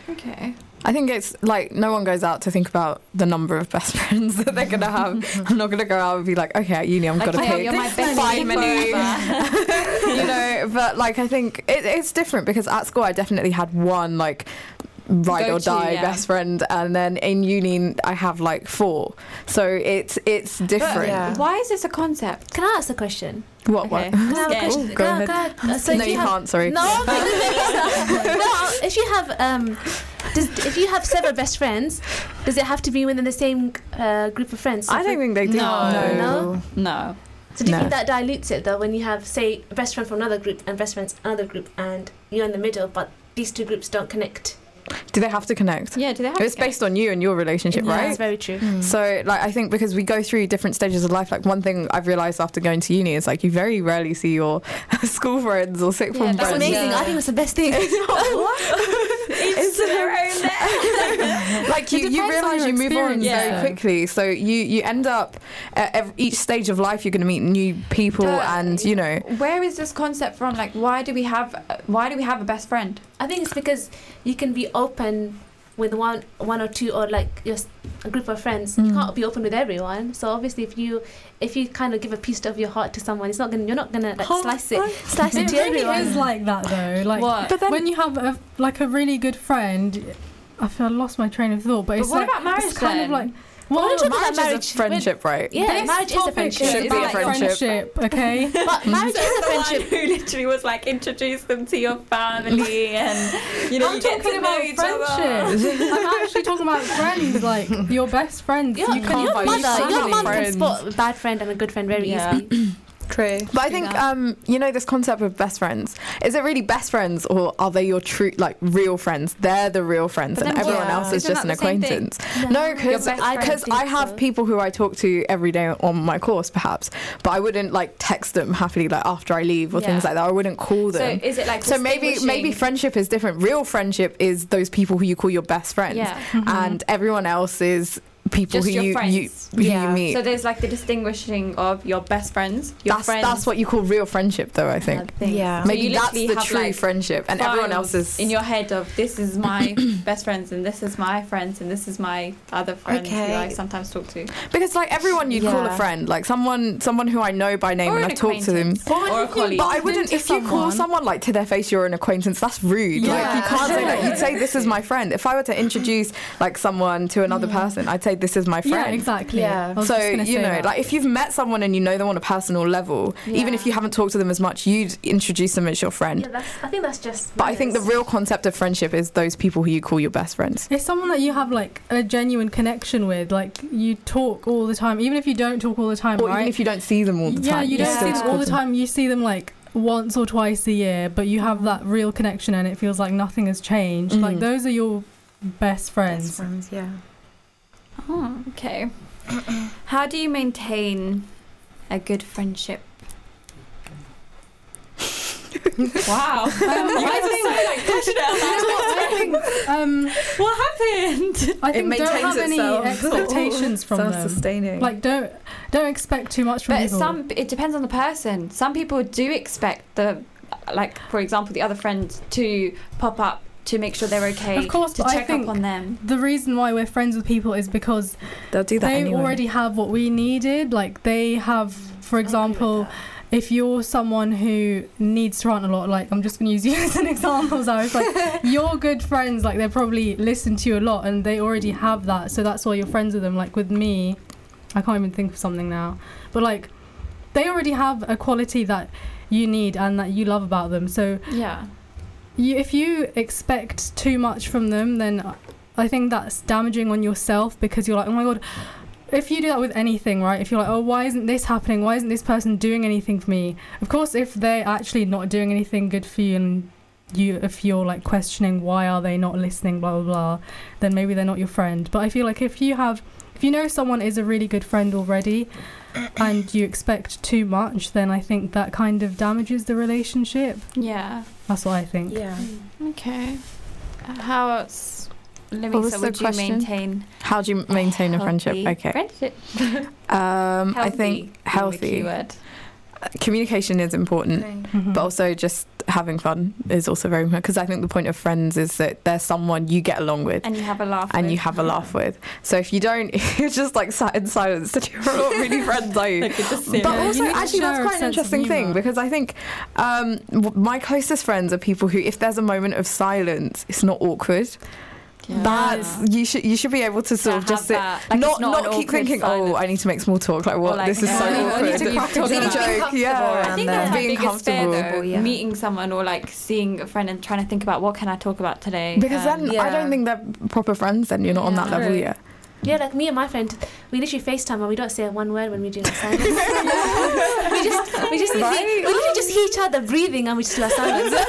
Okay. I think it's like no one goes out to think about the number of best (laughs) friends that they're gonna have. (laughs) I'm not gonna go out and be like, okay, at uni, I'm gonna yeah, pick you're my best five friend many. (laughs) you know, but like I think it, it's different because at school I definitely had one like ride or Go-to, die yeah. best friend, and then in uni I have like four. So it's it's different. Yeah. Why is this a concept? Can I ask a question? What? Okay. What? Can I have a question? Ooh, go Can I- can I- so if no, you have- can't. Sorry. No, no. If you have um, does, if you have several best friends, does it have to be within the same uh, group of friends? So I don't think they do. No. No? No. So do you No. think that dilutes it though when you have say a best friend from another group and best friends another group and you're in the middle, but these two groups don't connect? Do they have to connect? Yeah, do they have It's to get- based on you and your relationship, Yeah, right? That's very true. So, like, I think because we go through different stages of life, like, one thing I've realised after going to uni is, like, you very rarely see your (laughs) school friends or sixth Yeah, form that's That's amazing. Yeah. I think that's the best thing. (laughs) (laughs) It's (laughs) like you, It you realize you move on experience, very quickly so you you end up at ev- each stage of life you're going to meet new people Duh. and you know Where is this concept from? Like, why do we have? Why do we have a best friend? I think it's because you can be open with one one or two or like just a group of friends. You Mm. can't be open with everyone. So obviously if you if you kind of give a piece of your heart to someone, it's not gonna you're not gonna like slice it slice it It to really everyone. is like that though. (laughs) Like What? but then when you have a like a really good friend, I feel I lost my train of thought. But, But it's what like about marriage it's kind then? of like Well, well, we're talking about marriage, marriage. is a friendship right Yeah, this marriage is a topic friendship. is Should be a about friendship. friendship, okay? (laughs) But mm-hmm. marriage is a friendship. who literally was like introduce them to your family and you know I'm you get talking to know about each other. friendship. I'm actually talking about friends, like your best friends. Your, you can your find mother, your many mum can friends. spot a bad friend and a good friend very Yeah. easily. (clears throat) True. but I think that. um, you know this concept of best friends. Is it really best friends, or are they your true, like real friends? They're the real friends, But and everyone what- else is isn't just an that the same thing? acquaintance. No, because I because I have people who I talk to every day on my course, perhaps, but I wouldn't like text them happily like after I leave or things like that. I wouldn't call them. So is it like So maybe maybe friendship is different. Real friendship is those people who you call your best friends, Yeah. and everyone else is people Just who your you, friends. you who Yeah. you meet. So there's like the distinguishing of your best friends, your that's friends. that's what you call real friendship, though. I think. uh, things. Yeah. So Maybe you that's literally the have, true like, friendship, and everyone else is in your head of this is my (coughs) best friends and this is my friends and this is my other friends who Okay. I sometimes talk to. because like everyone you'd call a Yeah. friend, like someone someone who I know by name Or and an I've talked to them. acquaintance. Or a colleague. But I wouldn't if you call someone- someone like to their face you're an acquaintance. That's rude. Like you Yeah. can't say that. You'd say this is (laughs) my friend. If I were to introduce like someone to another person, I'd say this is my friend. Yeah, exactly. Yeah. So you know, that. like if you've met someone and you know them on a personal level, even if you haven't talked to them as much, you'd introduce them as your friend. Yeah, that's, I think that's just. But I think the real concept of friendship is those people who you call your best friends. It's someone that you have like a genuine connection with. Like you talk all the time, even if you don't talk all the time, Or right? even if you don't see them all the time. yeah, time. you don't see them all the time. You see them like once or twice a year, but you have that real connection, and it feels like nothing has changed. Like Mhm. those are your best friends. Best friends, yeah. Oh, okay. How do you maintain a good friendship? (laughs) wow. Um, I think, I think, um, what happened? I think don't have any expectations (laughs) from them. Self-sustaining. Like don't don't expect too much from But people. some it depends on the person. Some people do expect the like for example the other friend to pop up to make sure they're okay. Of course, to but I check think up on them. the reason why we're friends with people is because they'll do that they anyway. already have what we needed. Like they have, for example, if you're someone who needs to rant a lot, like I'm just gonna use (laughs) you as an example, so it's like (laughs) your good friends, like they probably listen to you a lot and they already have that, so that's why you're friends with them. Like with me, I can't even think of something now, but like they already have a quality that you need and that you love about them. So Yeah. You, if you expect too much from them, then I think that's damaging on yourself because you're like, oh my god. If you do that with anything, right? If you're like, oh, why isn't this happening? Why isn't this person doing anything for me? Of course, if they're actually not doing anything good for you, and you, if you're like questioning why are they not listening, blah blah blah, then maybe they're not your friend. But I feel like if you have, if you know someone is a really good friend already, (clears throat) and you expect too much, then I think that kind of damages the relationship. Yeah. That's what I think. Yeah. Okay. Uh, How else, What was Louisa, the would you question? maintain How do you maintain a friendship? Okay. Friendship. Um, I Healthy think healthy keyword. Communication is important, Mhm. but also just having fun is also very important because I think the point of friends is that there's someone you get along with. And you have a laugh. And you have a laugh with. So if you don't, (laughs) you're just like sat in silence, then you're not really (laughs) friends, are you? Like But serious. Yeah, you also, actually, that's quite an interesting thing because I think um, my closest friends are people who, if there's a moment of silence, it's not awkward. That's you should you should be able to sort To of just sit, like, not not not, keep thinking, silence. oh, I need to make small talk. Like what? like, this is so yeah, I awkward. need to be comfortable. joke, yeah. I think that's Being biggest fear, comfortable. though. Yeah. Meeting someone or like seeing a friend and trying to think about what can I talk about today. Because Um, then I don't think they're proper friends. Then you're not on that Yeah. level yet. Yeah, like me and my friend, we literally FaceTime and we don't say one word when we do our silence. (laughs) we just we just Right? we literally just hear each other breathing and we just do our silence. (laughs)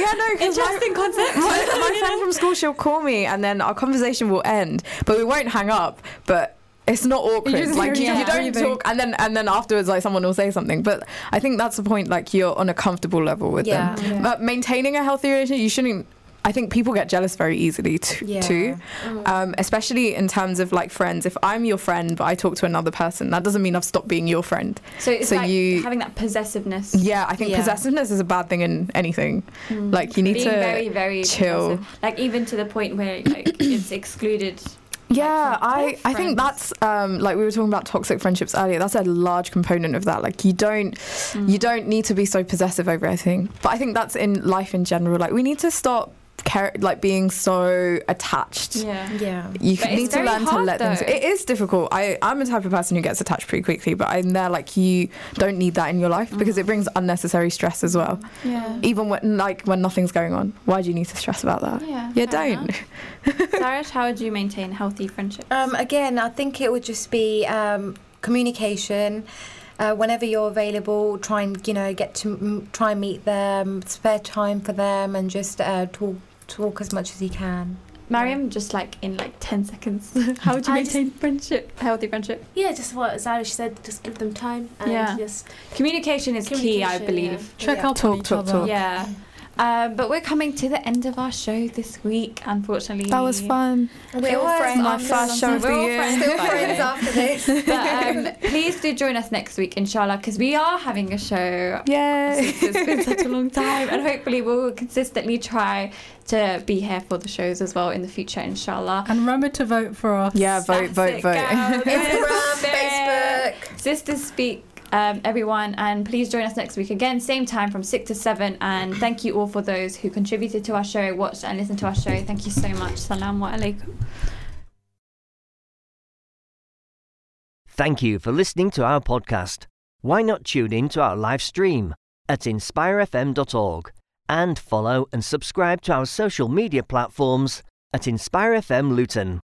Yeah, no, because Interesting concept. my, my friend from school, she'll call me and then our conversation will end, but we won't hang up. But it's not awkward. just like you, each you don't talk, and then and then afterwards, like someone will say something. But I think that's the point. Like you're on a comfortable level with Yeah. them. Yeah. But maintaining a healthy relationship, you shouldn't. I think people get jealous very easily t- Yeah. too, um, especially in terms of like friends. If I'm your friend, but I talk to another person, that doesn't mean I've stopped being your friend. So it's So like you- having that possessiveness. Yeah, I think Yeah. possessiveness is a bad thing in anything. Mm. Like you need Being to very, very chill. possessive. Like even to the point where like (clears throat) it's excluded. Yeah, from I, I think that's um, like we were talking about toxic friendships earlier. That's a large component of that. Like you don't Mm. you don't need to be so possessive over everything. But I think that's in life in general. Like we need to stop care, like being so attached. Yeah. Yeah. You But need it's to very learn to hard, let them. though. It is difficult. I I'm the type of person who gets attached pretty quickly, but I'm there like you don't need that in your life because Mm. it brings unnecessary stress as well. Yeah. Even when like when nothing's going on, why do you need to stress about that? Yeah. You fair don't. enough. (laughs) Sarah, how would you maintain healthy friendships? Um, again, I think it would just be um, communication. Uh, whenever you're available, try and you know get to m- try and meet them, spare time for them, and just uh, talk talk as much as you can. Mariam, just like in like 10 seconds, (laughs) how would you I just- maintain friendship, healthy friendship? yeah, just what Zara said, just give them time and Yeah. just Communication is key, I Communication, believe. Check Yeah. up Talk, on talk, other. talk. Yeah. Um, but we're coming to the end of our show this week, unfortunately. That was fun. We're all was friends. My after first show of We're the all year. friends, Still by friends after this. But um, (laughs) please do join us next week, inshallah, because we are having a show. Yay! It's been such a long time, and hopefully we'll consistently try to be here for the shows as well in the future, inshallah. And remember to vote for us. Yeah, vote, That's vote, it, vote. girls. (laughs) Instagram, Facebook. Sisters Speak, um, everyone, and please join us next week again, same time from 6 to 7. And thank you all for those who contributed to our show, watched and listened to our show. Thank you so much. Salaam alaikum. Thank you for listening to our podcast. Why not tune in to our live stream at inspirefm.org and follow and subscribe to our social media platforms at InspireFM Luton.